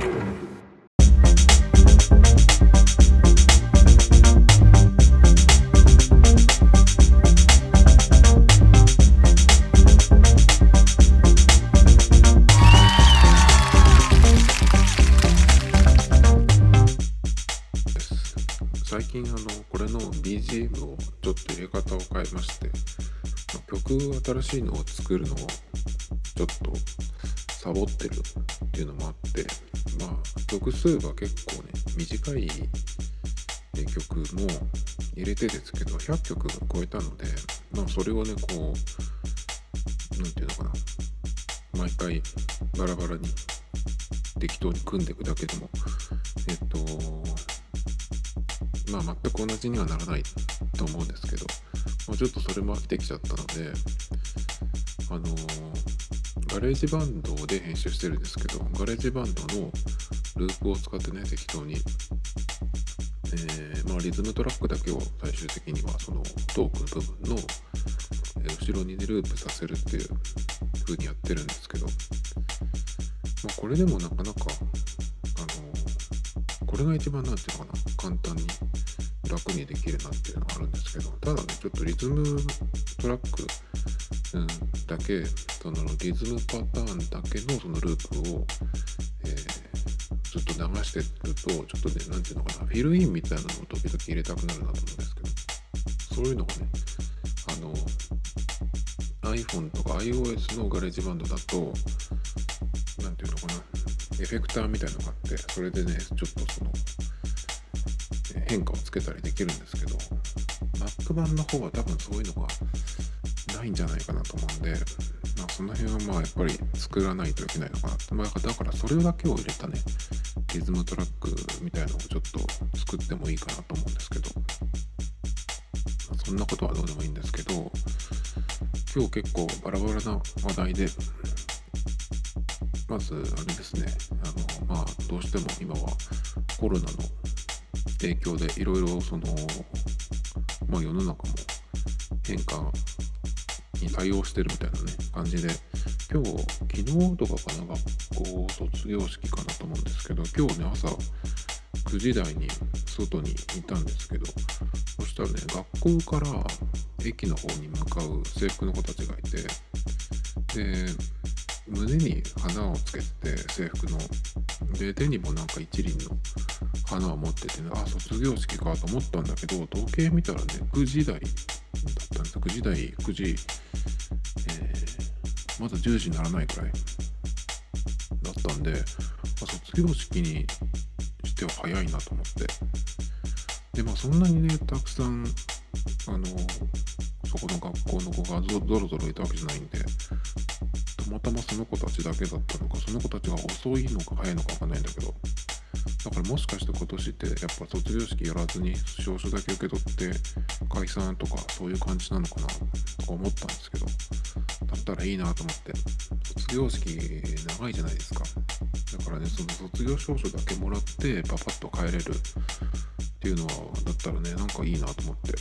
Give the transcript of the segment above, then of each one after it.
最近あのこれの BGM をちょっと入れ方を変えまして曲新しいのを作るのをちょっとサボってる曲数が結構ね短い曲も入れてですけど100曲超えたのでまあそれをねこうなんていうのかな毎回バラバラに適当に組んでいくだけでもえっとまあ全く同じにはならないと思うんですけど、まあ、ちょっとそれも飽きてきちゃったのであのガレージバンドで編集してるんですけどガレージバンドのループを使ってね適当に、えーまあ、リズムトラックだけを最終的にはそのトークの部分の、え後ろにねループさせるっていう風にやってるんですけど、まあ、これでもなかなかあのこれが一番なんていうのかな簡単に楽にできるなっていうのがあるんですけど。ただねちょっとリズムトラック、うん、だけそのリズムパターンだけのそのループを、えーずっと流してるとちょっとね何ていうのかなフィルインみたいなのを時々入れたくなるなと思うんですけどそういうのがねあの iPhone とか iOS のガレージバンドだと何ていうのかなエフェクターみたいなのがあってそれでねちょっとその変化をつけたりできるんですけど Mac 版の方は多分そういうのがないんじゃないかなと思うんで、まあ、その辺はまあやっぱり作らないといけないのかなって、まあ、だからそれだけを入れたね。リズムトラックみたいなのをちょっと作ってもいいかなと思うんですけど、まあそんなことはどうでもいいんですけど今日結構バラバラな話題でまずあれですね。あのまあどうしても今はコロナの影響でいろいろそのまあ世の中も変化に対応してるみたいなね感じで今日昨日とかかな学校卒業式かなと思うんですけど今日ね朝9時台に外にいたんですけどそしたらね学校から駅の方に向かう制服の子たちがいてで胸に花をつけてて制服の。で手にもなんか一輪の花を持っててねあ卒業式かと思ったんだけど時計見たらね9時台だったんです。9時台9時、えーまだ10時にならないくらい。だったんであ卒業式にしては早いなと思って。でまあそんなにねたくさんあのそこの学校の子がぞぞろぞろいたわけじゃないんでたまたまその子たちだけだったのかその子たちが遅いのか早いのかわかんないんだけどだからもしかして今年ってやっぱ卒業式やらずに証書だけ受け取って解散とかそういう感じなのかなとか思ったんですけどたらいいなと思って。卒業式長いじゃないですか。だからねその卒業証書だけもらってパパッと帰れるっていうのはだったらねなんかいいなと思って。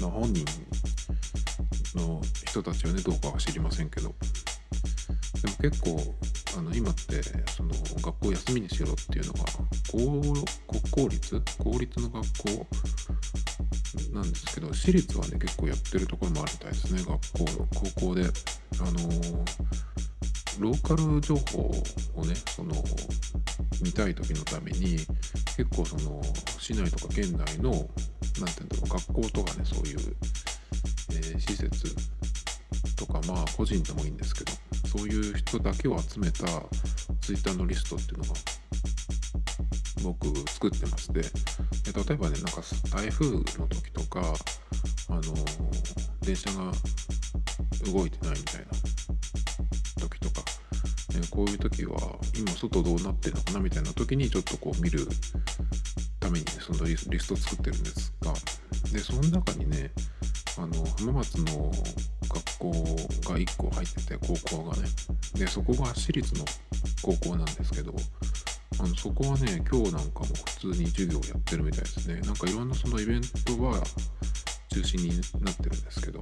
ま本人の人たちはねどうかは知りませんけど。でも結構あの今ってその学校休みにしろっていうのが公国公立公立の学校なんですけど私立はね結構やってるところもあるみたいですね。学校の高校で。あのーローカル情報をねその見たい時のために結構その市内とか県内のなんていうんだろう学校とかねそういう、えー施設とかまあ個人でもいいんですけどそういう人だけを集めたツイッターのリストっていうのが僕作ってまして例えばねなんか台風の時とかあの電車が動いてないみたいな時とか、ねこういう時は今外どうなってるのかなみたいな時にちょっとこう見るためにねそのリストを作ってるんですがでその中にねあの浜松の学校が1個入ってて高校がね。でそこが私立の高校なんですけどあのそこはね今日なんかも普通に授業やってるみたいですね。なんかいろんなそのイベントは中心になってるんですけど。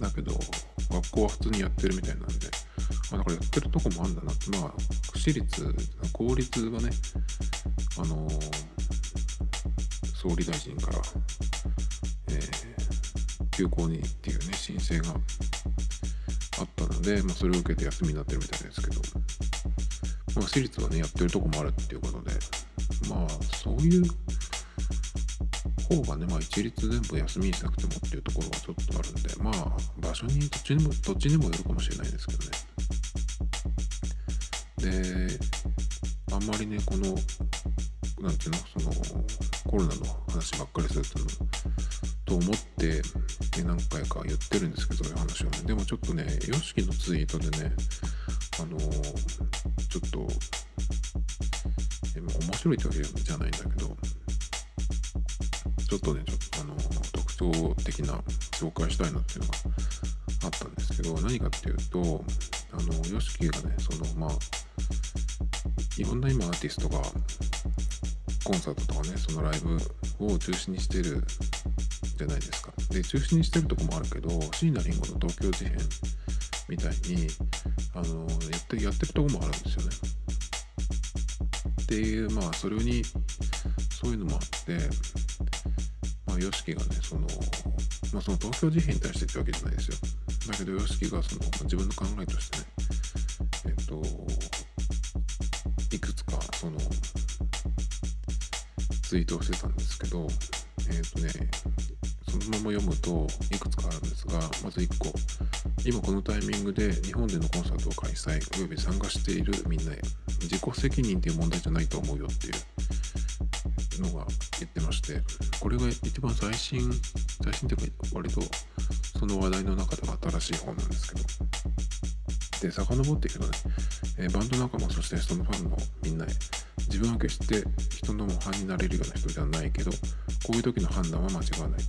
だけど学校は普通にやってるみたいなんで。まあだからやってるとこもあるんだな。まあ私立公立はねあのー、総理大臣から、えー、休校にっていうね申請があったので、まあ、それを受けて休みになってるみたいですけど、まあ、私立はねやってるとこもあるっていうことでまあそういう方がね、まあ、一律全部休みにしなくてもっていうところはちょっとあるんで、まあ、場所に、どっちにも、どっちにもよるかもしれないですけどね。で、あんまりね、この、なんていうの、その、コロナの話ばっかりすると思って、何回か言ってるんですけど、そういう話をね。でもちょっとね、YOSHIKI のツイートでね、あの、ちょっと、面白いってわけじゃないんだけど、ちょっとね、ちょっとあの、特徴的な紹介したいなっていうのがあったんですけど、何かっていうと、あの、YOSHIKI がね、その、まあ、いろんな今アーティストがコンサートとかね、そのライブを中止にしてるじゃないですか。で、中止にしてるとこもあるけど、椎名林檎の東京事変みたいに、あの、やってやってるとこもあるんですよね。っていう、まあ、それに、そういうのもあって、まあ、YOSHIKI がね、その、まあ、その東京事変に対してってわけじゃないですよ。だけど YOSHIKI がその、自分の考えとしてね、えっと、いくつか、その、ツイートをしてたんですけど、えっとね、そのまま読むといくつかあるんですが、まず1個、今このタイミングで日本でのコンサートを開催、および参加しているみんなへ、自己責任っていう問題じゃないと思うよっていう。のが言ってまして、これが一番最新、最新というか割とその話題の中では新しい本なんですけど、で、遡っていくとね、え、バンド仲間、そしてそのファンのみんなへ、自分は決して人の模範になれるような人じゃないけど、こういう時の判断は間違わない。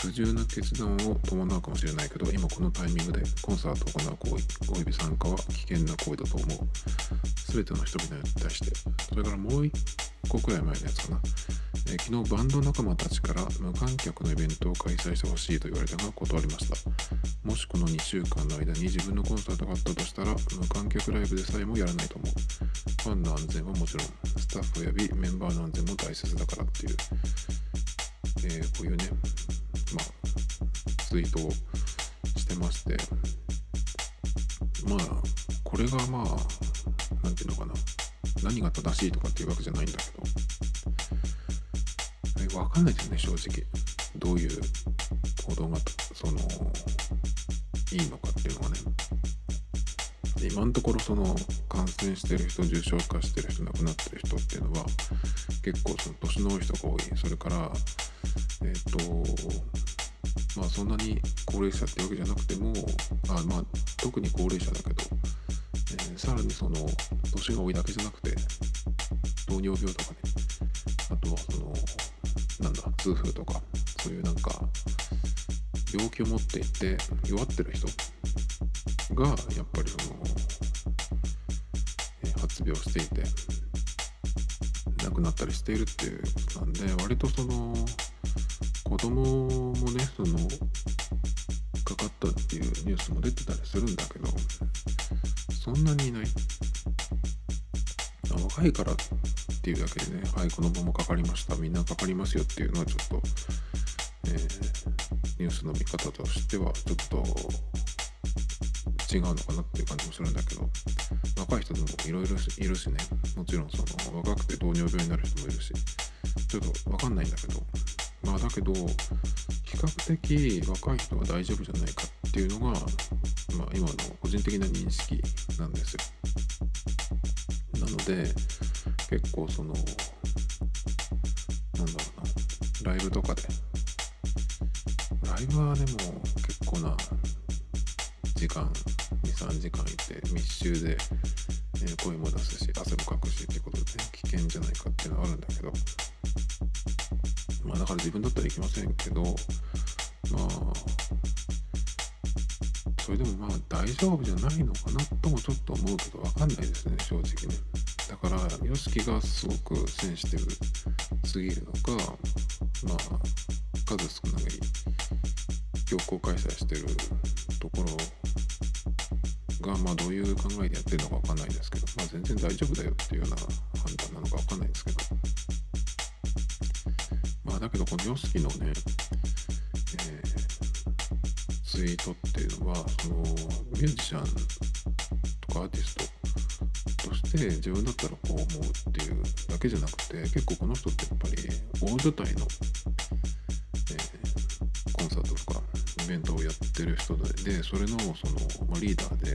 不自由な決断を伴うかもしれないけど、今このタイミングでコンサートを行う行為、および参加は危険な行為だと思う。全ての人々に対して。それからもう一個くらい前のやつかな。え、昨日バンド仲間たちから無観客のイベントを開催してほしいと言われたが断りました。もしこの2週間の間に自分のコンサートがあったとしたら無観客ライブでさえもやらないと思う。ファンの安全はもちろん、スタッフ及びメンバーの安全も大切だからっていう、えー、こういうね、まあ、ツイートをしてまして、まあ、これがまあ、なんていうのかな、何が正しいとかっていうわけじゃないんだけど、えわかんないですね、正直。どういう行動が、その、いいのかっていうのがね。今のところその感染してる人重症化してる人亡くなってる人っていうのは結構その年の多い人が多いそれからえっ、とまあそんなに高齢者ってわけじゃなくてもあまあ特に高齢者だけど、えー、さらにその年が多いだけじゃなくて糖尿病とかね。あとはそのなんだ痛風とかそういうなんか病気を持っていて弱ってる人がやっぱりその、えー、発病していて亡くなったりしているっていうことなんで割とその子供もねそのかかったっていうニュースも出てたりするんだけどそんなにいない。若いからっていうだけでねはいこのままかかりましたみんなかかりますよっていうのはちょっと、えー、ニュースの見方としてはちょっと違うのかなっていう感じもするんだけど若い人でもいろいろいるしね。もちろんその若くて糖尿病になる人もいるしちょっとわかんないんだけどまあだけど比較的若い人は大丈夫じゃないかっていうのが、まあ、今の個人的な認識なんですよ。なので結構そのなんだろうなライブとかで。ライブはでも結構な時間23時間いて密集で、え、声も出すし汗もかくしってことで、ね、危険じゃないかっていうのはあるんだけど。まあだから自分だったら行きませんけどまあそれでもまあ大丈夫じゃないのかなともちょっと思うけど分かんないですね正直ね。だから YOSHIKI がすごくセンシティブすぎるのかまあ数少ない強行開催してるところが、まあ、どういう考えでやってるのかわかんないですけど、まあ、全然大丈夫だよっていうような判断なのかわかんないですけど、どこの YOSKI のね、えー、ツイートっていうのはそのミュージシャンとかアーティストとして自分だったらこう思うっていうだけじゃなくて結構この人ってやっぱり大所帯の、えー、コンサートとかイベントをやってる人でそれのその、まあ、リーダーで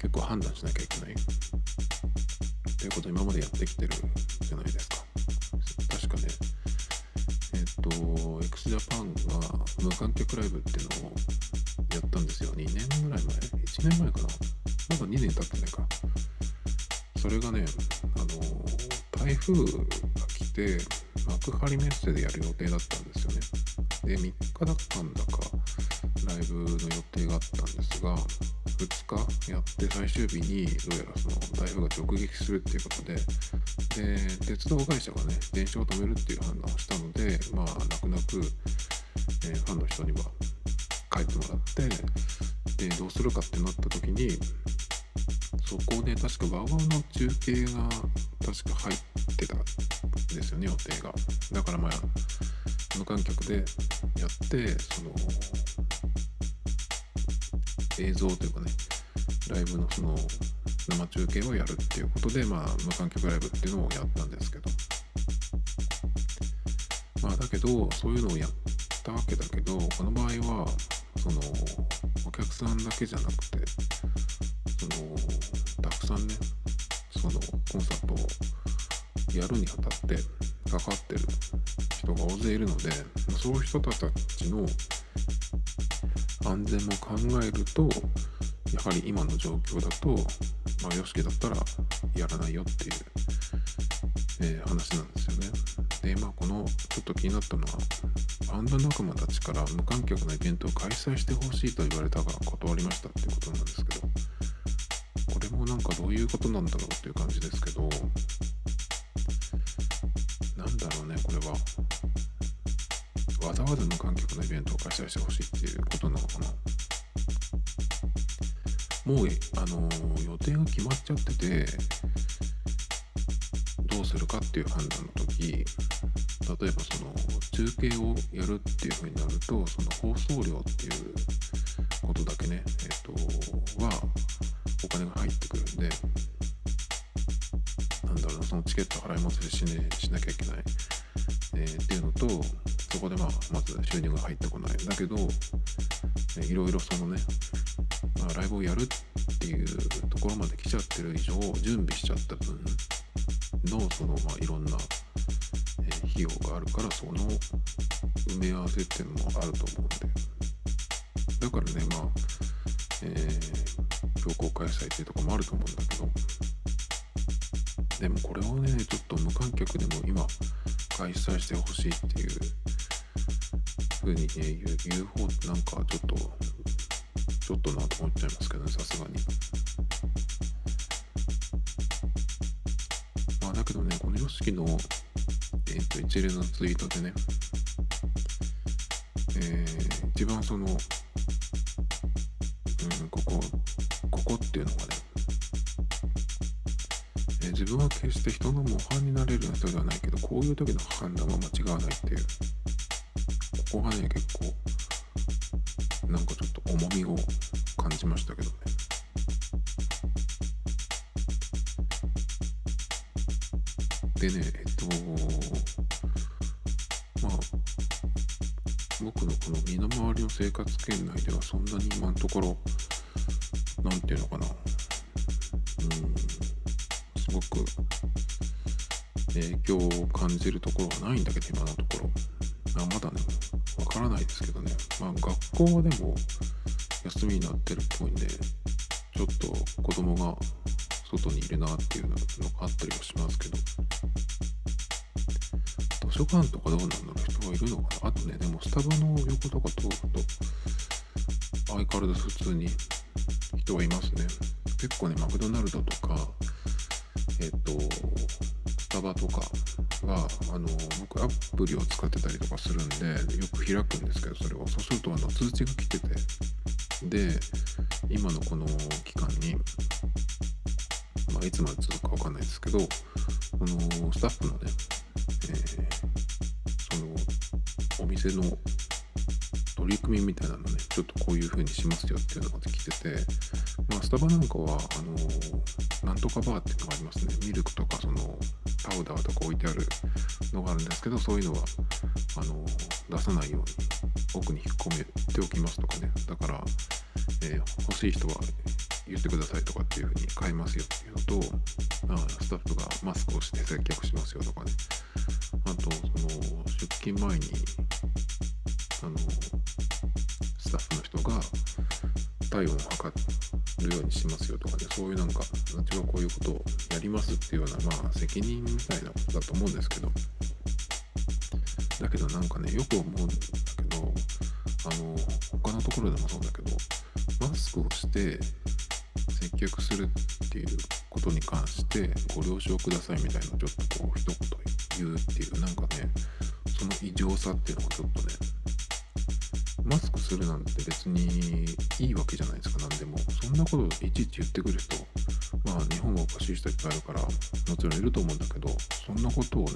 結構判断しなきゃいけない。っていうことを今までやってきてるじゃないですか。と x ジャパンが無観客ライブっていうのをやったんですよ。2年ぐらい前？1年前かな？まだ2年経ってないか。それがねあの台風が来て幕張メッセでやる予定だったんですよね。で3日だったんだかライブの予定があったんですが2日やって最終日にどうやらその台風が直撃するっていうことでで鉄道会社がね電車を止めるっていう判断をしたのでまあ泣く泣く、えー、ファンの人には帰ってもらってでどうするかってなった時にそこで確かワウワウの中継が確か入ってたんですよね予定が。だからまあ無観客でやってその映像というかねライブのその生中継をやるっていうことでまあ無観客ライブっていうのをやったんですけど。まあだけどそういうのをやったわけだけどこの場合はそのお客さんだけじゃなくてそのたくさんねそのコンサートをやるにあたってかかってる人が大勢いるのでそういう人たちの安全も考えるとやはり今の状況だとまあ洋介だったらやらないよっていう、えー、話なんですよね。でまあこのちょっと気になったのはバンド仲間たちから無観客のイベントを開催してほしいと言われたから断りましたっていうことなんですけどこれもなんかどういうことなんだろうっていう感じですけどなんだろうねこれはわざわざ無観客のイベントを開催してほしいっていうことなのかなもうあの予定が決まっちゃっててどうするかっていう判断の時例えばその中継をやるっていうふうになるとその放送料っていうことだけねえっ、とはお金が入ってくるんでなんだろうなそのチケット払い戻しし,、ね、しなきゃいけない、えー、っていうのとそこでまあまず収入が入ってこない。んだけど、いろいろそのね、ライブをやるっていうところまで来ちゃってる以上準備しちゃった分のそのまあいろんな、え、費用があるからその埋め合わせっていうのもあると思うんでだからねまあ、えー、強行開催っていうとこもあると思うんだけど。でもこれをねちょっと無観客でも今開催してほしいっていうふうにね言う方なんかちょっとちょっとなと思っちゃいますけどねさすがに。まあだけどねこの YOSHIKI のえ、ー、と一連のツイートでねえー、一番その、うん、ここここっていうのがねえ自分は決して人の模範になれるような人ではないけどこういう時の判断は間違わないっていう。ここがね結構なんかちょっと重みを感じましたけどね。でねえっとまあ僕のこの身の回りの生活圏内ではそんなに今のところ何て言うのかな。うんすごく影響を感じるところはないんだけど今のところ。あまだねわからないですけどね。まあ学校はでも休みになってるっぽいんでちょっと子供が外にいるなっていうのがあったりはしますけど。図書館とかどうなんだろう？人がいるのかな？あとねでもスタバの横とか通ると相変わらず普通に人はいますね。結構ねマクドナルドとかえっ、ー、とスタバとかはあの僕アプリを使ってたりとかするんでよく開くんですけどそれを。そうするとあの通知が来てて。で今のこの期間に、まあ、いつまで続くか分かんないですけどこのスタッフのね、えー、そのお店の取り組みみたいなのねちょっとこういう風にしますよっていうのが来てて、まあ、スタバなんかはあのなんとかバーっていうのがありますね。ミルクとかそのパウダーとか置いてあるのがあるんですけどそういうのはあの出さないように奥に引っ込めておきますとかね。だから、えー、欲しい人は言ってくださいとかっていう風に買えますよっていうのとあスタッフがマスクをして接客しますよとかね。あとその出勤前にあのスタッフの人が体温を測るようにしますよとかねそういうなんかうちはこういうことをやりますっていうようなまあ責任みたいなことだと思うんですけど。だけどなんかねよく思うんだけどあの他のところでもそうだけどマスクをして接客するっていうことに関してご了承くださいみたいなちょっとこう一言言うっていうなんかねその異常さっていうのがちょっとねマスクするなんて別にいいわけじゃないですか何でも。そんなこといちいち言ってくる人まあ日本はおかしい人いっぱいいるからもちろんいると思うんだけどそんなことをね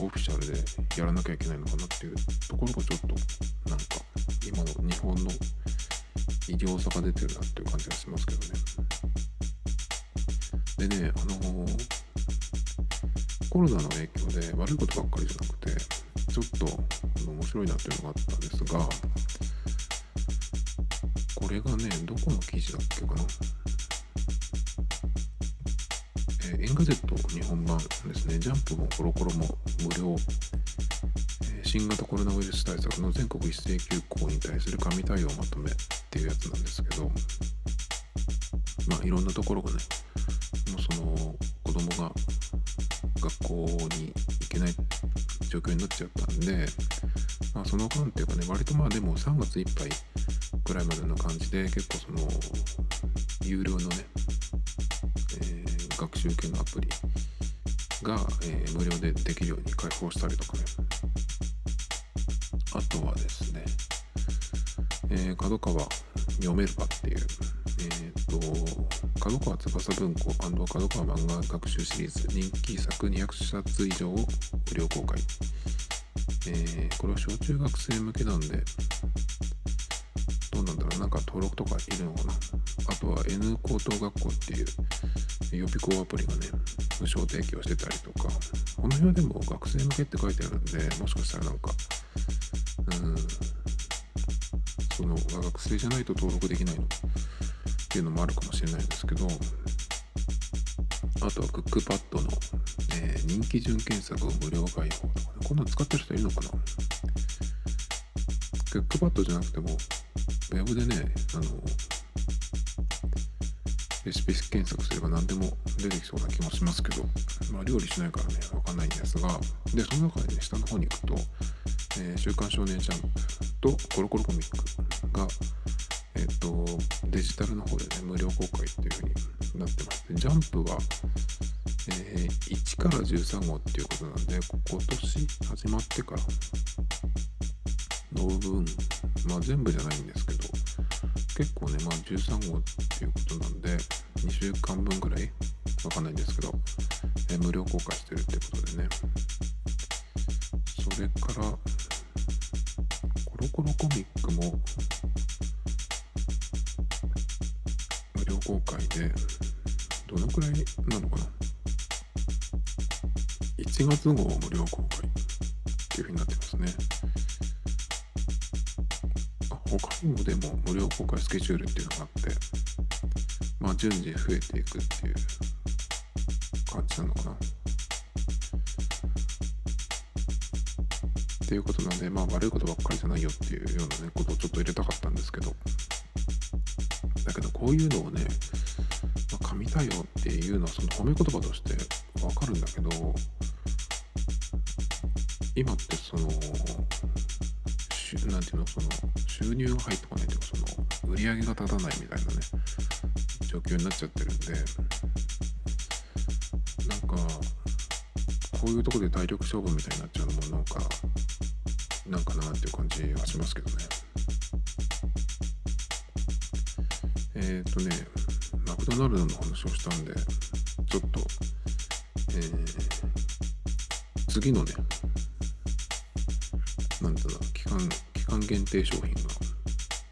オフィシャルでやらなきゃいけないのかなっていうところがちょっとなんか今の日本の異常さが出てるなっていう感じがしますけどね。でねあのー、コロナの影響で悪いことばっかりじゃなくてちょっと面白いなっていうのがあったんですがこれがねどこの記事だっけかな？えー、エンガジェット日本版ですね。ジャンプもコロコロも無料、えー、新型コロナウイルス対策の全国一斉休校に対する神対応まとめっていうやつなんですけどまあいろんなところがねもうその子供が学校に行けない状況になっちゃったんで、まあ、その間っていうかね割とまあでも3月いっぱいくらいまでの感じで結構その有料のね、えー、学習系のアプリが、えー、無料でできるように開放したりとかね。あとはですね、えー、角川読めるかっていうえっ、ー、と角川翼文庫角川漫画学習シリーズ人気作200冊以上を無料公開、えー、これは小中学生向けなんでどうなんだろう。なんか登録とかいるのかな。あとは N 高等学校っていう予備校アプリがね無償提供してたりとか。この辺はでも学生向けって書いてあるんでもしかしたらなんかうんその学生じゃないと登録できないの。っていうのもあるかもしれないんですけどあとはクックパッドの、えー、人気順検索を無料開放とかねこんなの使ってる人いるのかな？クックパッドじゃなくてもウェブでねあのレシピ検索すれば何でも出てきそうな気もしますけど、まあ、料理しないからね、わかんないんですが、で、その中でね、下の方に行くと、えー、週刊少年ジャンプとコロコロコミックが、えっ、ー、と、デジタルの方でね、無料公開っていう風になってます。で、ジャンプは、えー、1から13号っていうことなんで、今年始まってからの分、まあ全部じゃないんですけど、結構ね、まあ13号っていうことなんで、2週間分ぐらい？わかんないんですけど、えー、無料公開してるってことでね。それから、コロコロコミックも公開で、どのくらいなのかな ?1 月号無料公開っていうふうになってますね。他にもでも無料公開スケジュールっていうのがあって、まあ順次増えていくっていう感じなのかな。っていうことなんで、まあ悪いことばっかりじゃないよっていうようなね、ことをちょっと入れたかったんですけど、だけどこういうのをね、まあ、神対応っていうのはその褒め言葉としてわかるんだけど、今ってその、なんていうの、その、収入が入ってこないというか、その、売り上げが立たないみたいなね、状況になっちゃってるんで、なんか、こういうとこで体力勝負みたいになっちゃうのも、なんか、なんかなっていう感じはしますけどね。えっ、ー、とね、マクドナルドの話をしたんで、ちょっと、えー、次のね、なんていう、期間、期間限定商品が、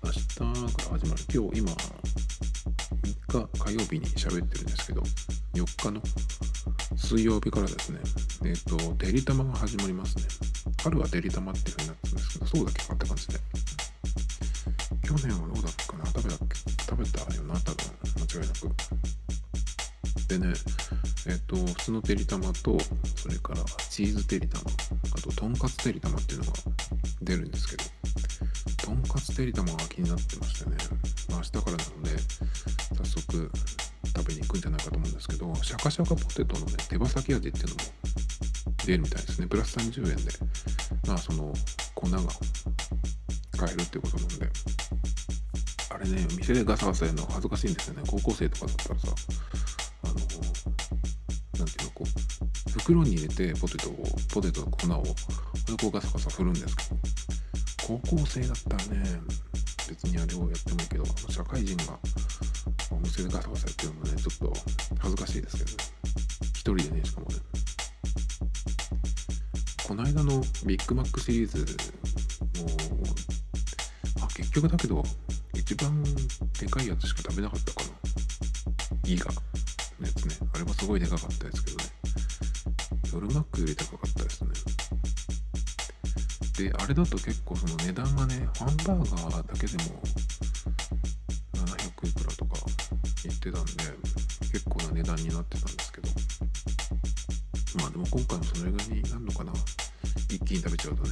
明日から始まる。今日、今、3日火曜日に喋ってるんですけど、4日の水曜日からですね、えっ、ー、と、デリタマが始まりますね。春はデリタマっていう風になってるんですけど、そうだっけ？かって感じで。去年はべたよな、多分。間違いなく。でね、えっ、ー、と、普通のてりたまと、それからチーズてりたま、あと、とんかつてりたまっていうのが出るんですけど、とんかつてりたまが気になってましてね、まあ、明日からなので、早速食べに行くんじゃないかと思うんですけど、シャカシャカポテトのね、手羽先味っていうのも出るみたいですね。プラス30円で、まあ、その粉が買えるってことなんで、れね、店でガサガサやるの恥ずかしいんですよね。高校生とかだったらさ、あの、なんていうの、こう、袋に入れてポテトを、ポテトの粉を、それこうガサガサ振るんですけど、高校生だったらね、別にあれをやってもいいけど、社会人がお店でガサガサやってるのもね、ちょっと恥ずかしいですけどね。一人でね、しかもね。この間のビッグマックシリーズも、あ、結局だけど、一番でかいやつしか食べなかったかな。ギガのやつね。あれはすごいでかかったですけどね。夜マックより高かったですね。で、あれだと結構その値段がね、ハンバーガーだけでも700いくらとか言ってたんで、結構な値段になってたんですけど、まあでも今回もそれぐらいになるのかな。一気に食べちゃうとね。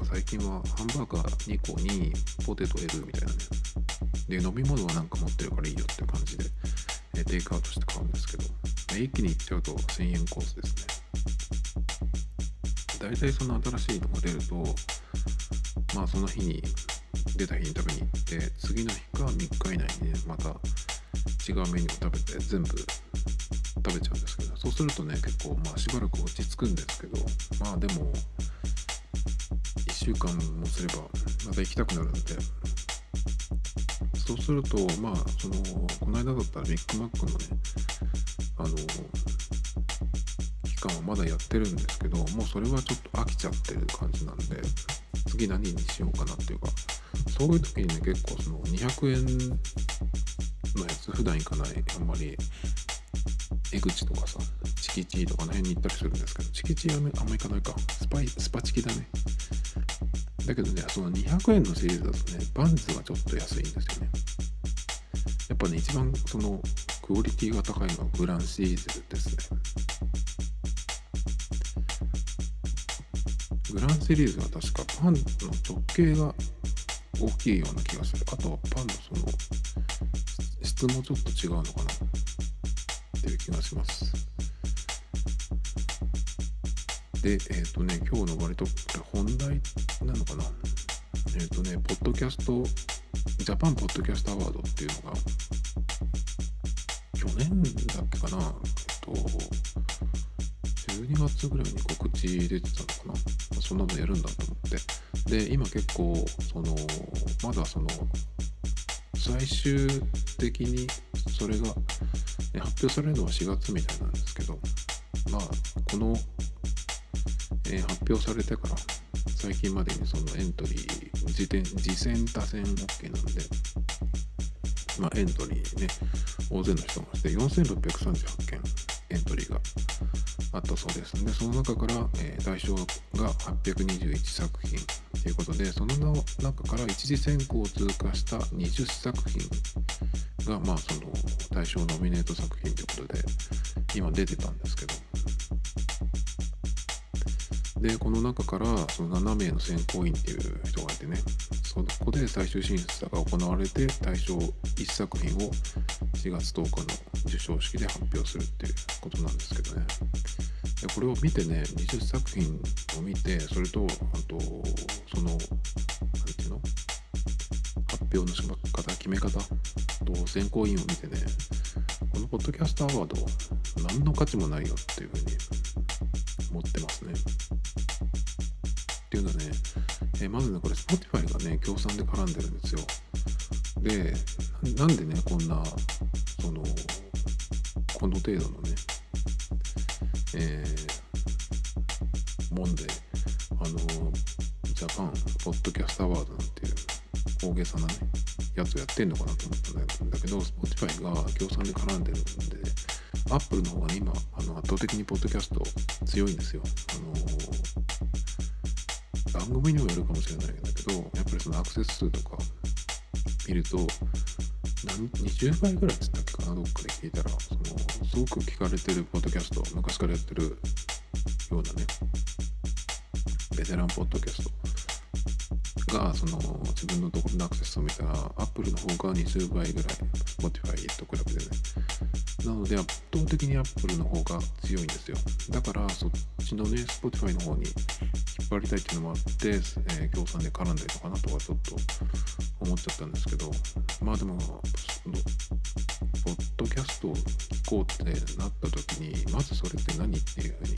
か最近はハンバーガー2個にポテト L みたいなね。で、飲み物はなんか持ってるからいいよって感じで、えテイクアウトして買うんですけど、一気にいっちゃうと1000円コースですね。大体その新しいのが出ると、まあその日に、出た日に食べに行って、次の日か3日以内にね、また違うメニューを食べて全部食べちゃうんですけど、そうするとね、結構まあしばらく落ち着くんですけど、まあでも、週間もすればまた行きたくなるんで。そうするとまあそのこの間だったらビッグマックのねあの期間はまだやってるんですけどもうそれはちょっと飽きちゃってる感じなんで次何にしようかなっていうか。そういう時にね結構その200円のやつ普段行かないあんまり江口とかさチキチーとかの辺に行ったりするんですけどチキチーあんま行かないか。スパイスパチキだね。だけどね、その200円のシリーズだとね、バンズがちょっと安いんですよね。やっぱね、一番そのクオリティが高いのはグランシリーズですね。グランシリーズは確かパンの直径が大きいような気がする。あとはパンのその質もちょっと違うのかなっていう気がします。で、えっ、ー、とね、今日の割と本題なのかな？えっ、ー、とね、ポッドキャスト、ジャパンポッドキャストアワードっていうのが、去年だっけかな、えっと、12月ぐらいに告知出てたのかな？そんなのやるんだと思って。で、今結構、その、まだその、最終的にそれが、ね、発表されるのは4月みたいなんですけど、まあ、このえー、発表されてから最近までにそのエントリー時点次戦多戦 OK なんでまあエントリーね大勢の人がして4638件エントリーがあったそうです。でその中から、えー、対象が821作品ということでその中から一次選考を通過した20作品がまあその対象ノミネート作品ということで今出てたんですけどでこの中からその7名の選考委員っていう人がいてねそこで最終審査が行われて対象1作品を4月10日の授賞式で発表するっていうことなんですけどね。でこれを見てね20作品を見てそれとあとその何て言うの？発表の仕方決め方と選考委員を見てねこのポッドキャストアワード何の価値もないよっていうふうに思ってますね。っていうのはね、えー、まずね、これ Spotify がね、協賛で絡んでるんですよ。でなんでねこんなそのこの程度のねえー、もんであのジャパンポッドキャストアワードなんていう大げさなねやつをやってんのかなと思ったんだけど Spotify が協賛で絡んでるんで Apple の方がね今あの圧倒的にポッドキャスト強いんですよ。あの番組にもよるかもしれないんだけどやっぱりそのアクセス数とか見ると何20倍ぐらいっつったっけかなどっかで聞いたらそのすごく聞かれてるポッドキャスト昔からやってるようなねベテランポッドキャスト。がその自分のところのアクセスを見たら Apple の方が20倍ぐらい Spotify と比べてねなので圧倒的に Apple の方が強いんですよ。だからそっちのね Spotify の方に引っ張りたいっていうのもあって、えー、協賛で絡んでるのかなとかちょっと思っちゃったんですけど。まあでもポッドキャストを聞こうってなった時にまずそれって何っていうふうに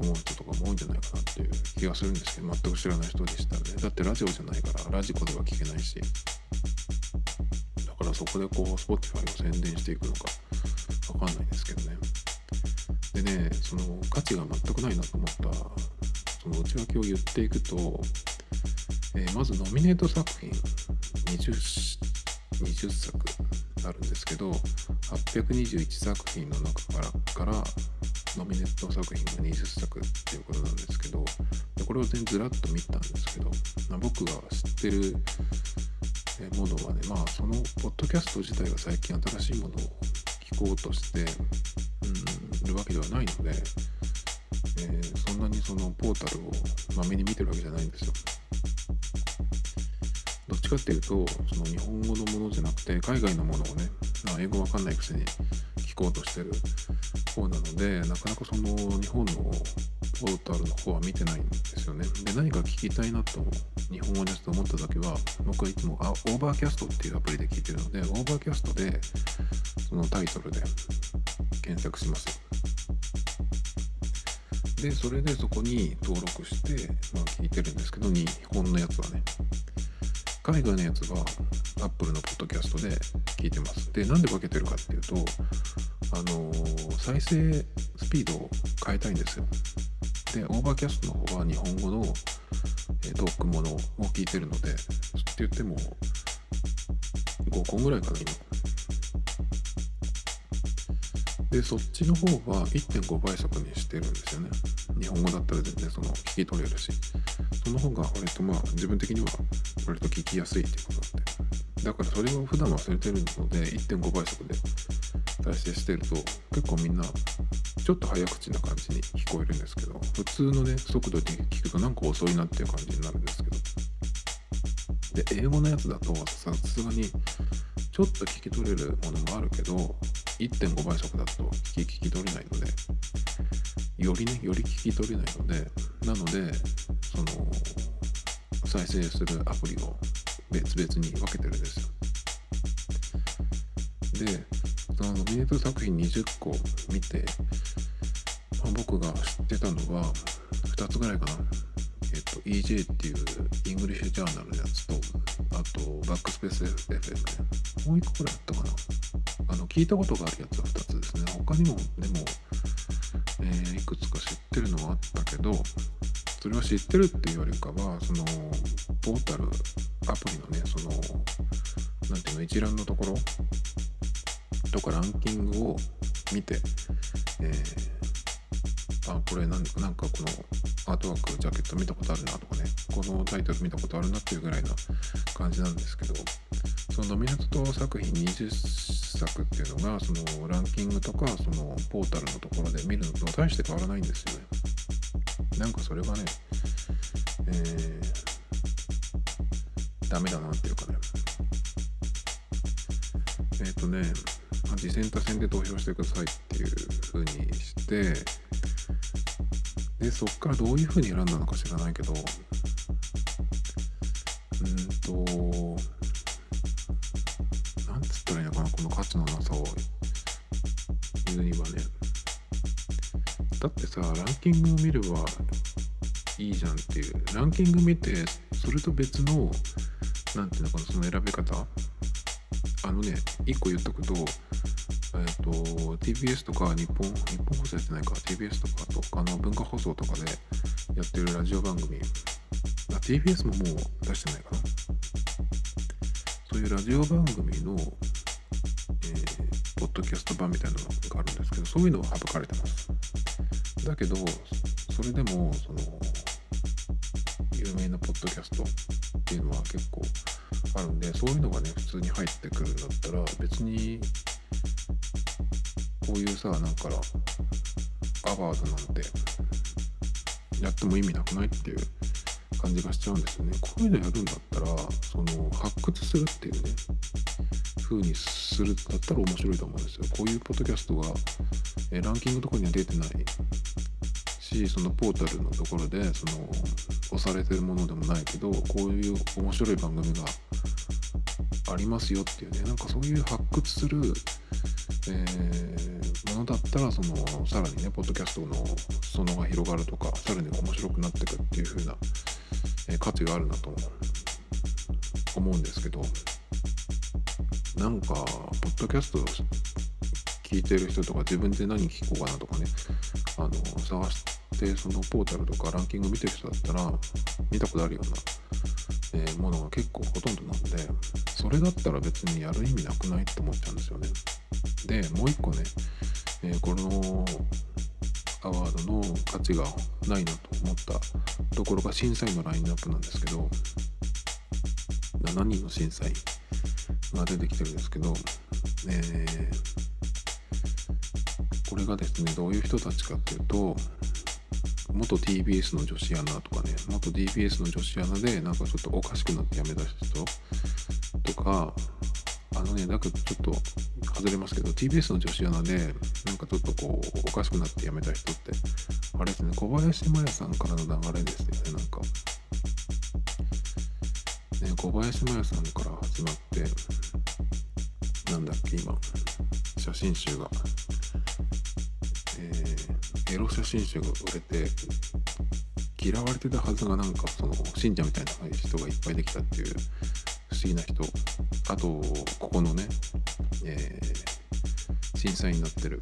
思う人とかも多いんじゃないかなっていう気がするんですけど全く知らない人でしたねだってラジオじゃないからラジコでは聞けないし。そこでこう Spotify を宣伝していくのかわかんないですけどね。でねその価値が全くないなと思ったその内訳を言っていくとえー、まずノミネート作品 20, 20作あるんですけど821作品の中からからノミネート作品が20作っていうことなんですけどでこれを全然ずらっと見たんですけど、僕が知ってるものはねまあそのポッドキャスト自体が最近新しいものを聞こうとして、うん、いるわけではないので、えー、そんなにそのポータルをまめに見てるわけじゃないんですよ。どっちかっていうとその日本語のものじゃなくて海外のものをね、まあ、英語わかんないくせに聞こうとしてる方なのでなかなかその日本のポータルの方は見てないんですよね。で何か聞きたいなと日本語ですと思った時は僕はいつもあ Overcast っていうアプリで聞いてるので Overcast でそのタイトルで検索します。でそれでそこに登録して、まあ、聞いてるんですけど日本のやつはね海外のやつは Apple のポッドキャストで聞いてます。で、なんで分けてるかっていうと、あのー、再生スピードを変えたいんですよ。で、 Overcast の方は日本語の、えトークものを聞いてるので、って言っても5個ぐらいかな、今。で、そっちの方は1.5倍速にしてるんですよね。日本語だったら全然その聞き取れるし。その方が割とまあ自分的には割と聞きやすいっていうことなんでだからそれを普段忘れてるので1.5倍速で再生してると結構みんなちょっと早口な感じに聞こえるんですけど普通のね速度で聞くとなんか遅いなっていう感じになるんですけど。で英語のやつだとさすがにちょっと聞き取れるものもあるけど1.5倍速だと聞き聞き取れないのでよりねより聞き取れないのでなのでその再生するアプリを別々に分けてるんですよ。でそのノミネート作品20個見て、まあ、僕が知ってたのは2つぐらいかな。えっと EJ っていう English Journal のやつとあとバックスペース FM ねもう1個ぐらいあったかな。あの聞いたことがあるやつは2つですね。他にもでも、えー、いくつか知ってるのはあったけどそれは知ってるっていうよりかはそのポータルアプリのねその何ていうの一覧のところとかランキングを見て、えー、あこれなんなんかこのアートワークジャケット見たことあるなとかねこのタイトル見たことあるなっていうぐらいな感じなんですけどそのノミネート作品20作っていうのがそのランキングとかそのポータルのところで見るのと大して変わらないんですよね。なんかそれがね、えー、ダメだなっていうかね。えっ、ー、とね、次戦多戦で投票してくださいっていう風にして、で、そっからどういう風に選んだのか知らないけど、うんと、なんつったらいいのかな、この価値のなさを言うにはね、だってさランキングを見ればいいじゃんっていう。ランキング見てそれと別のなんていうのかなその選び方。あのね1個言っとくとえっ、と TBS とか日本日本放送やってないか。TBS とかとかの文化放送とかでやってるラジオ番組。あ TBS ももう出してないかな。そういうラジオ番組の、えー、ポッドキャスト版みたいなのがあるんですけどそういうのは省かれてます。だけどそれでもその有名なポッドキャストっていうのは結構あるんでそういうのがね普通に入ってくるんだったら別にこういうさなんかアワードなんてやっても意味なくないっていう感じがしちゃうんですよね。こういうのやるんだったらその発掘するっていうね風にするだったら面白いと思うんですよ。こういうポッドキャストが、えランキングとかには出てないしそのポータルのところでその押されてるものでもないけどこういう面白い番組がありますよっていうねなんかそういう発掘する、えー、ものだったらそのさらにねポッドキャストの裾野が広がるとかさらに面白くなっていくっていう風な、えー、価値があるなと思うんですけどなんかポッドキャスト聞いてる人とか自分で何聞こうかなとかねあの探してそのポータルとかランキング見てる人だったら見たことあるような、えー、ものが結構ほとんどなんでそれだったら別にやる意味なくないって思っちゃうんですよね。でもう一個ね、えー、このアワードの価値がないなと思ったところが審査員のラインナップなんですけど7人の審査員が出てきてるんですけど、えーこれがですねどういう人たちかっていうと元 TBS の女子アナとかね元 DBS の女子アナでなんかちょっとおかしくなって辞めた人とかあのねなんかちょっと外れますけど TBS の女子アナでなんかちょっとこうおかしくなって辞めた人ってあれですね小林麻也さんからの流れですよねなんか。ね、小林麻也さんから始まってなんだっけ今写真集がエロ写真集が売れて嫌われてたはずがなんかその信者みたいな人がいっぱいできたっていう不思議な人あとここのね、えー、審査員になってる。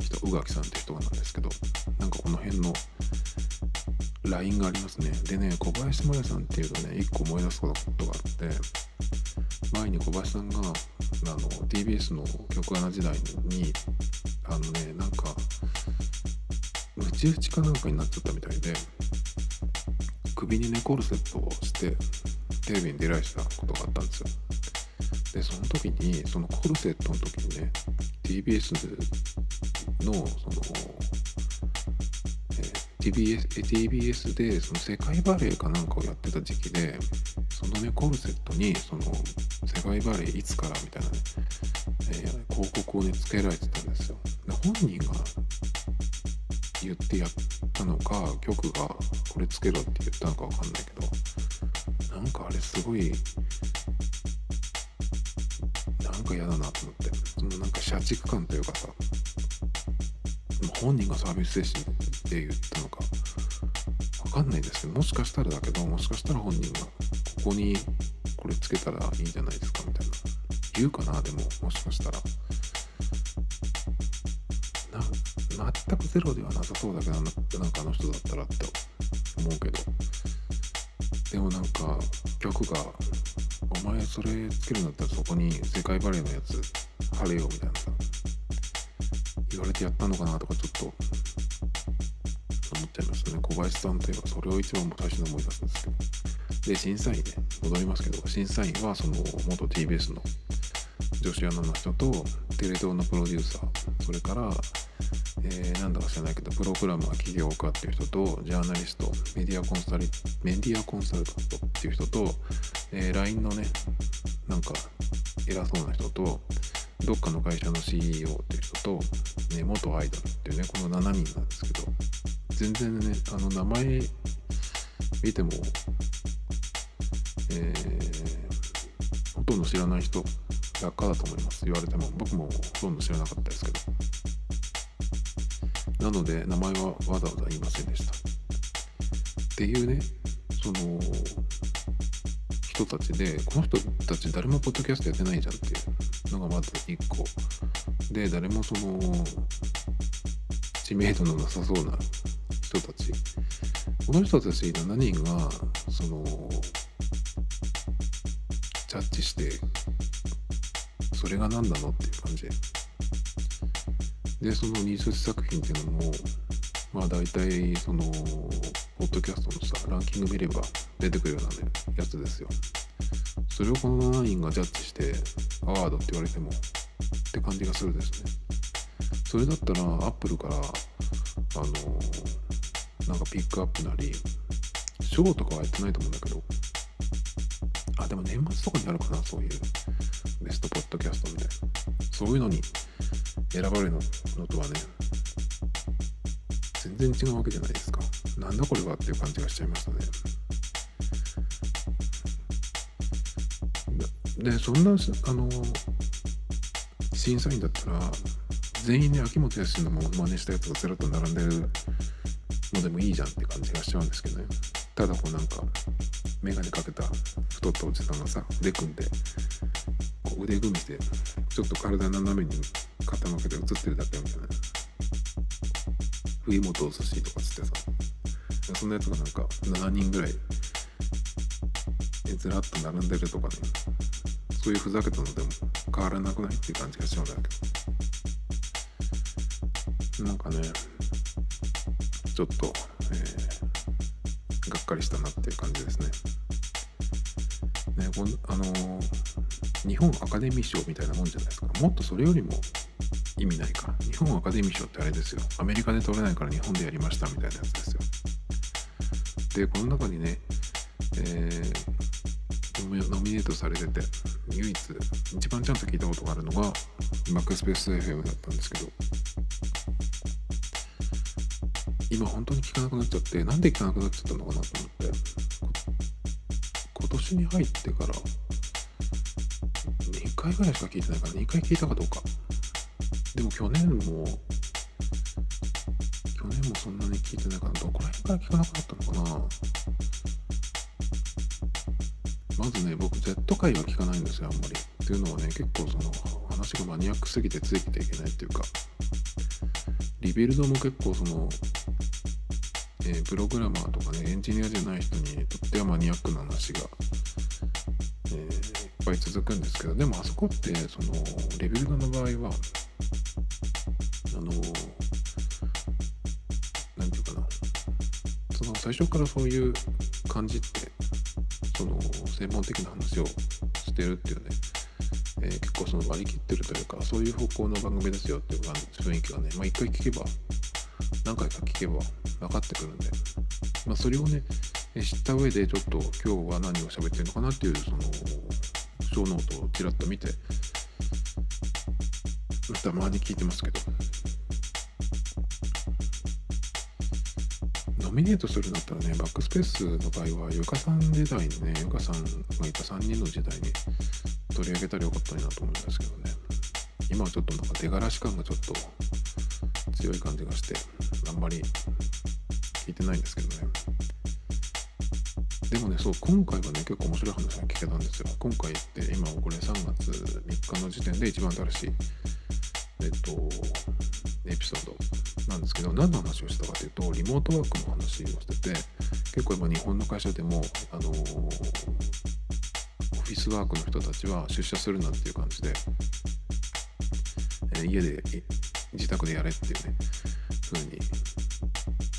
人宇垣さんって人がなんですけどなんかこの辺の LINE がありますね。でね小林麻也さんっていうとね一個思い出すことがあって前に小林さんがあの TBS の曲穴時代にあのねなんかムチ打ちかなんかになっちゃったみたいで首にねコルセットをしてテレビに出られたことがあったんですよ。でその時にそのコルセットの時にね TBS のその、え TBS, TBS でその世界バレエかなんかをやってた時期でそのねコルセットにその世界バレエいつからみたいなね、えー、広告をねつけられてたんですよ。で本人が言ってやったのか局がこれつけろって言ったのかわかんないけどなんかあれすごいか嫌だなと思って。そのなんか社畜感というかさ本人がサービス精神で言ったのかわかんないですけどもしかしたらだけどもしかしたら本人がここにこれつけたらいいんじゃないですかみたいな。言うかなでももしかしたら。な全くゼロではなさそうだけどなんかあの人だったらって思うけど。でもなんか曲が「お前それつけるんだったらそこに世界バレーのやつ貼れよ」みたいなさ言われてやったのかなとかちょっと思っちゃいましたね。小林さんといえばそれを一番最初に思い出すんですけど。で審査員ね戻りますけど審査員はその元 TBS の女子アナの人とテレ東のプロデューサーそれからえー、なんだか知らないけどプログラマー起業家っていう人とジャーナリストメディアコンサルメディアコンサルタントっていう人と、えー、LINE のねなんか偉そうな人とどっかの会社の CEO っていう人と、ね、元アイドルっていうねこの7人なんですけど全然ねあの名前見ても、えー、ほとんど知らない人ばっかだと思います。言われても。僕もほとんど知らなかったですけど。なので名前はわざわざ言いませんでした。っていうねその人たちでこの人たち誰もポッドキャストやってないじゃんっていうのがまず1個。で誰もその知名度のなさそうな人たち。この人たち7人がそのジャッジしてそれが何なのっていう感じ。でそのニース作品っていうのもまあ大体そのポッドキャストのさランキング見れば出てくるような、ね、やつですよ。それをこの7人がジャッジしてアワードって言われてもって感じがするですね。それだったらアップルからあのなんかピックアップなりショーとかはやってないと思うんだけどあでも年末とかにあるかなそういうベストポッドキャストみたいな。そういうのに選ばれるのとはね全然違うわけじゃないですか。なんだこれはっていう感じがしちゃいましたね。でそんなあの審査員だったら全員で秋元康のも真似したやつがずらっと並んでるのでもいいじゃんって感じがしちゃうんですけどね。ただこうなんか眼鏡かけた太ったおじさんがさ腕組んでこう腕組みしてちょっと体斜めに傾けて映ってるだけみたいな冬本お寿司とかつってさそんなやつがなんか7人ぐらいずらっと並んでるとかね。そういうふざけたのでも変わらなくないっていう感じがしちゃうんだけど。なんかねちょっと、えー、がっかりしたなっていう感じですね。ねこんあのー、日本アカデミー賞みたいなもんじゃないですか。もっとそれよりも意味ないか日本アカデミー賞ってあれですよ。アメリカで取れないから日本でやりましたみたいなやつですよ。でこの中にね、えー、ノミネートされてて唯一一番ちゃんと聞いたことがあるのがマックスペース FM だったんですけど。今本当に聞かなくなっちゃってなんで聞かなくなっちゃったのかなと思って。今年に入ってから2回ぐらいしか聞いてないから2回聞いたかどうか。でも去年も去年もそんなに聞いてないからどこら辺から聞かなくなったのかな。まずね僕 Z 界は聞かないんですよあんまり。っていうのはね結構その話がマニアックすぎてついていけないっていうか。リビルドも結構そのえ、プログラマーとかねエンジニアじゃない人にとってはマニアックな話が、えー、いっぱい続くんですけど。でもあそこってそのレベルドの場合は最初からそういう感じってその専門的な話をしてるっていうね、えー、結構その割り切ってるというかそういう方向の番組ですよっていう雰囲気がねまあ一回聞けば何回か聞けば分かってくるんで、まあ、それをね知った上でちょっと今日は何を喋ってるのかなっていうそのショーノートをちらっと見てたまに聞いてますけど。ノミネートするんだったらね backspace の場合はゆかさん時代にねゆかさんがいた3人の時代に取り上げたらよかったなと思うんですけどね。今はちょっとなんか出がらし感がちょっと強い感じがしてあんまり聞いてないんですけどね。でもねそう今回はね結構面白い話が聞けたんですよ。今回って今これ3月3日の時点で一番新しいえっとエピソード。なんですけど何の話をしたかというとリモートワークの話をしてて結構今日本の会社でもあのオフィスワークの人たちは出社するなっていう感じで、えー、家で自宅でやれっていうね風に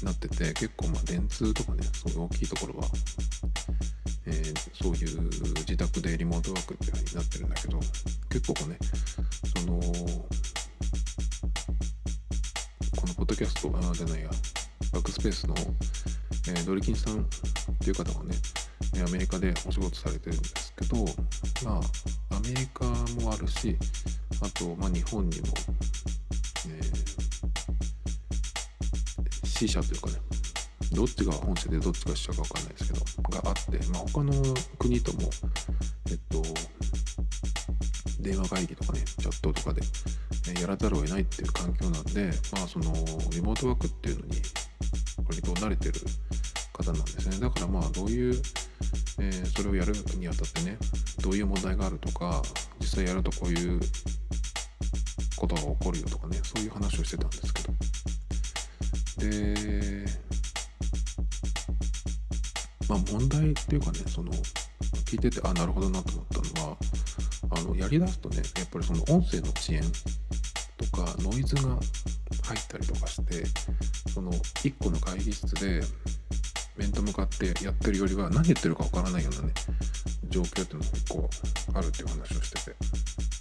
なってて結構まあ電通とかねそういう大きいところは、えー、そういう自宅でリモートワークっていう風になってるんだけど結構ねそのキャストあじゃないや。バックスペースの、えー、ドリキンさんっていう方がねアメリカでお仕事されてるんですけどまあアメリカもあるしあと、まあ、日本にもえー、C 社というかねどっちが本社でどっちが支社か分かんないですけどがあって、まあ、他の国ともえっと電話会議とかねチャットとかで、ね、やらざるを得ないっていう環境なんでまあそのリモートワークっていうのに割と慣れてる方なんですね。だからまあどういうえー、それをやるにあたってねどういう問題があるとか実際やるとこういうことが起こるよとかねそういう話をしてたんですけど。でまあ問題っていうかねその聞いててあなるほどなと思ったのはあのやりだすとねやっぱりその音声の遅延とかノイズが入ったりとかしてその1個の会議室で面と向かってやってるよりは何言ってるかわからないようなね状況っていうのが結構あるっていう話をしてて。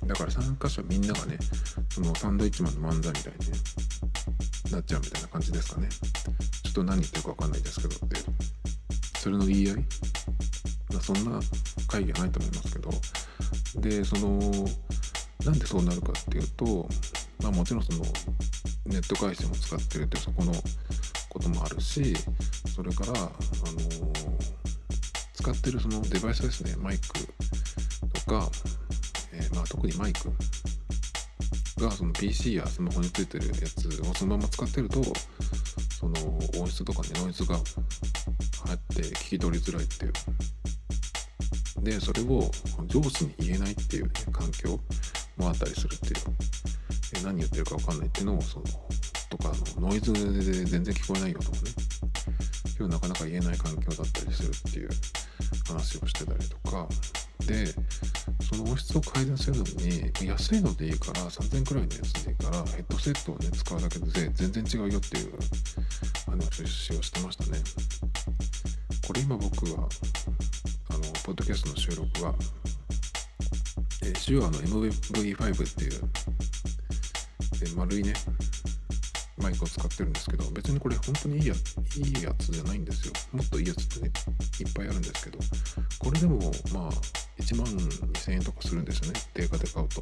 だから参加者みんながねそのサンドイッチマンの漫才みたいに、ね、なっちゃうみたいな感じですかね。ちょっと何言ってるかわかんないですけどってそれの言い合い？まあそんな会議はないと思いますけど。でそのなんでそうなるかっていうとまあもちろんそのネット回線を使ってるってそこのこともあるしそれから、あの、使ってるそのデバイスですねマイクとか、えー、まあ、特にマイクがその PC やスマホについてるやつをそのまま使ってるとその音質とかねノイズが入って聞き取りづらいっていう。でそれを上司に言えないっていう、ね、環境もあったりするっていう。え何言ってるか分かんないっていうのをそのとかのノイズで全然聞こえないよとかね。今日なかなか言えない環境だったりするっていう話をしてたりとか。でその音質を改善するのに安いのでいいから3000くらいのやつでいいからヘッドセットをね使うだけで全然違うよっていう話をしてましたね。これ今僕はあのポッドキャストの収録は、えー、手話の MV5 っていうえ丸いねマイクを使ってるんですけど別にこれ本当にいいやいいやつじゃないんですよ。もっといいやつってねいっぱいあるんですけどこれでもまあ1万2000円とかするんですよね定価で買うと。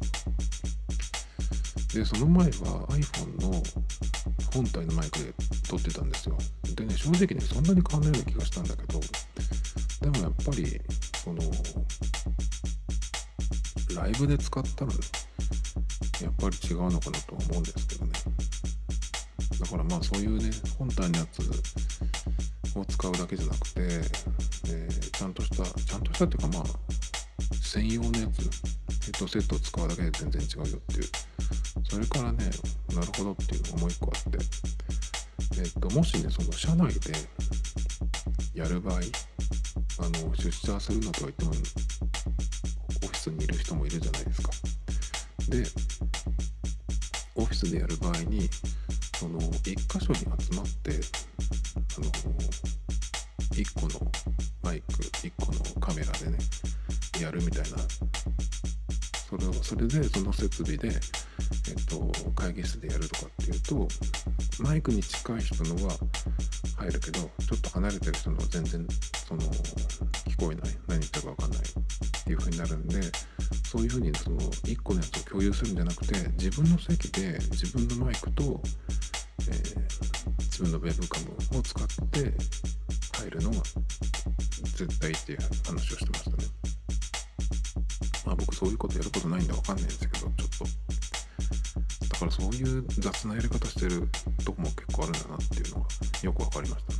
でその前は iPhone の本体のマイクで撮ってたんですよ。でね正直ねそんなに変わんないような気がしたんだけどでもやっぱりそのライブで使ったらやっぱり違うのかなとは思うんですけどね。だからまあそういうね本体のやつを使うだけじゃなくて、えー、ちゃんとしたちゃんとしたっていうかまあ専用のやつヘッドセットを使うだけで全然違うよっていう。それからねなるほどっていうのがもう一個あって。えっ、ともしねその社内でやる場合あの出社するのとは言ってもオフィスにいる人もいるじゃないですか。ででやる場合にその1箇所に集まってあの1個のマイク1個のカメラでねやるみたいな。それをそれでその設備で、えっと、会議室でやるとかっていうとマイクに近い人のは入るけどちょっと離れてる人のは全然その聞こえない。何言ってるか分かんないっていう風になるんでそういう風にその1個のやつを共有するんじゃなくて自分の席で自分のマイクと、えー、自分のウェブカムを使って入るのが絶対っていう話をしてましたね。まあ僕そういうことやることないんでわかんないんですけど、ちょっと。だからそういう雑なやり方してるとこも結構あるんだなっていうのがよくわかりました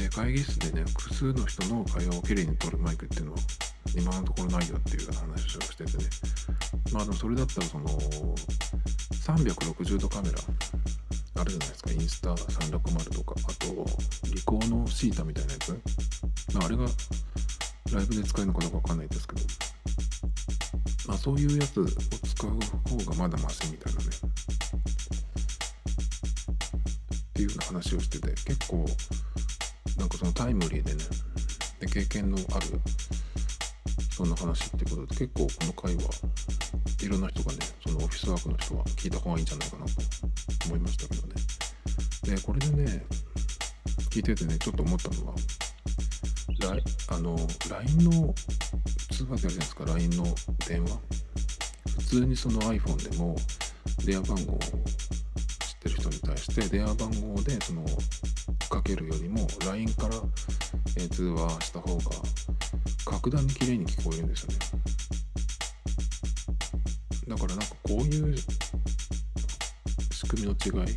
ね。で、会議室でね、複数の人の会話をきれいに取るマイクっていうのは今のところないよっていう話をしててね。まあでもそれだったらその360度カメラあるじゃないですか。インスタ360とか、あと、リコーのシータみたいなやつ。まあ、あれがライブで使えるのかどうかわかんないですけど、まあそういうやつを使う方がまだマシみたいなね。っていうような話をしてて、結構、なんかそのタイムリーでね、で経験のあるそんな話ってことで結構この回はいろんな人がねそのオフィスワークの人は聞いた方がいいんじゃないかなと思いましたけどね。でこれでね聞いててねちょっと思ったのはあの LINE の通話であるじゃないですか LINE の電話。普通にその iPhone でも電話番号を知ってる人に対して電話番号でそのかけるよりも LINE から、通話した方が格段に綺麗に聞こえるんですよね。だからなんかこういう仕組みの違い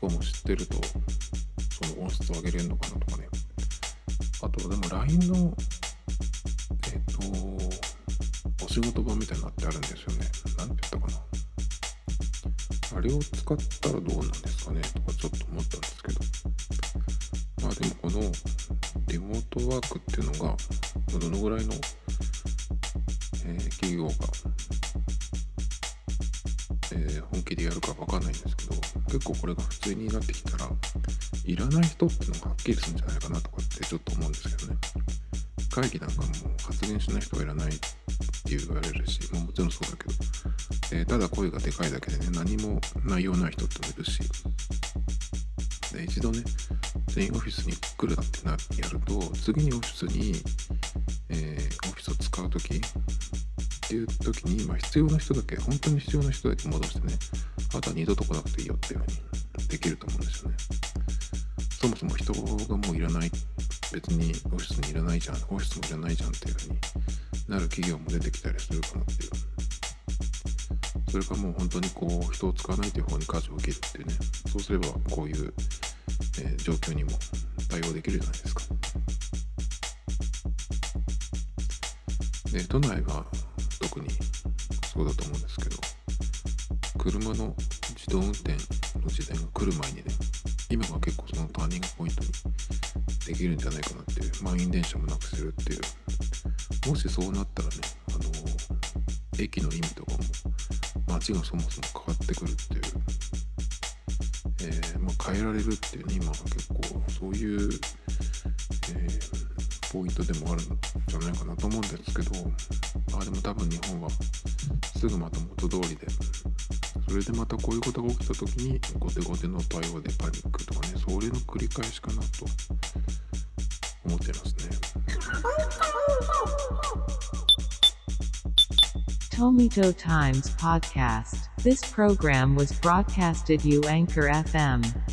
とかも知ってるとその音質を上げれるのかなとかね。あとでも LINE のえっ、とお仕事版みたいなのってあるんですよね。なんて言ったかな。あれを使ったらどうなんですかね。とかちょっと思ったんですけど。まあでもこのリモートワークっていうのがどのぐらいの、えー企業が、えー本気でやるかわかんないんですけど結構これが普通になってきたらいらない人っていうのがはっきりするんじゃないかなとかってちょっと思うんですけどね。会議なんかも発言しない人はいらないって言われるし、まあもちろんそうだけど、えーただ声がでかいだけでね何も内容ない人ってもいるしで一度ね全員オフィスに来るなってなやると次にオフィスに、ーオフィスを使う時？っていう時に、まあ、必要な人だけ本当に必要な人だけ戻してねあとは二度と来なくていいよっていうふうにできると思うんですよね。そもそも人がもういらない別にオフィスにいらないじゃんオフィスもいらないじゃんっていうふうになる企業も出てきたりするかなっていう。それかもう本当にこう人を使わないという方に舵を切るっていうね。そうすればこういう、えー状況にも対応できるじゃないですか。で都内は特にそうだと思うんですけど車の自動運転の時代が来る前にね今が結構そのターニングポイントにできるんじゃないかなっていう満員電車もなくせるっていう。もしそうなったらねあの駅の意味とかも街がそもそも変わってくるっていう、えーまあ、変えられるっていうね今は結構そういう、ポイントでもあるんじゃないかなと思うんですけどあでも多分日本はすぐまた元通りでそれでまたこういうことが起きた時に後手後手の対応でパニックとかねそれの繰り返しかなと思ってますね。Tomito Times Podcast. This program was broadcasted you Anchor FM.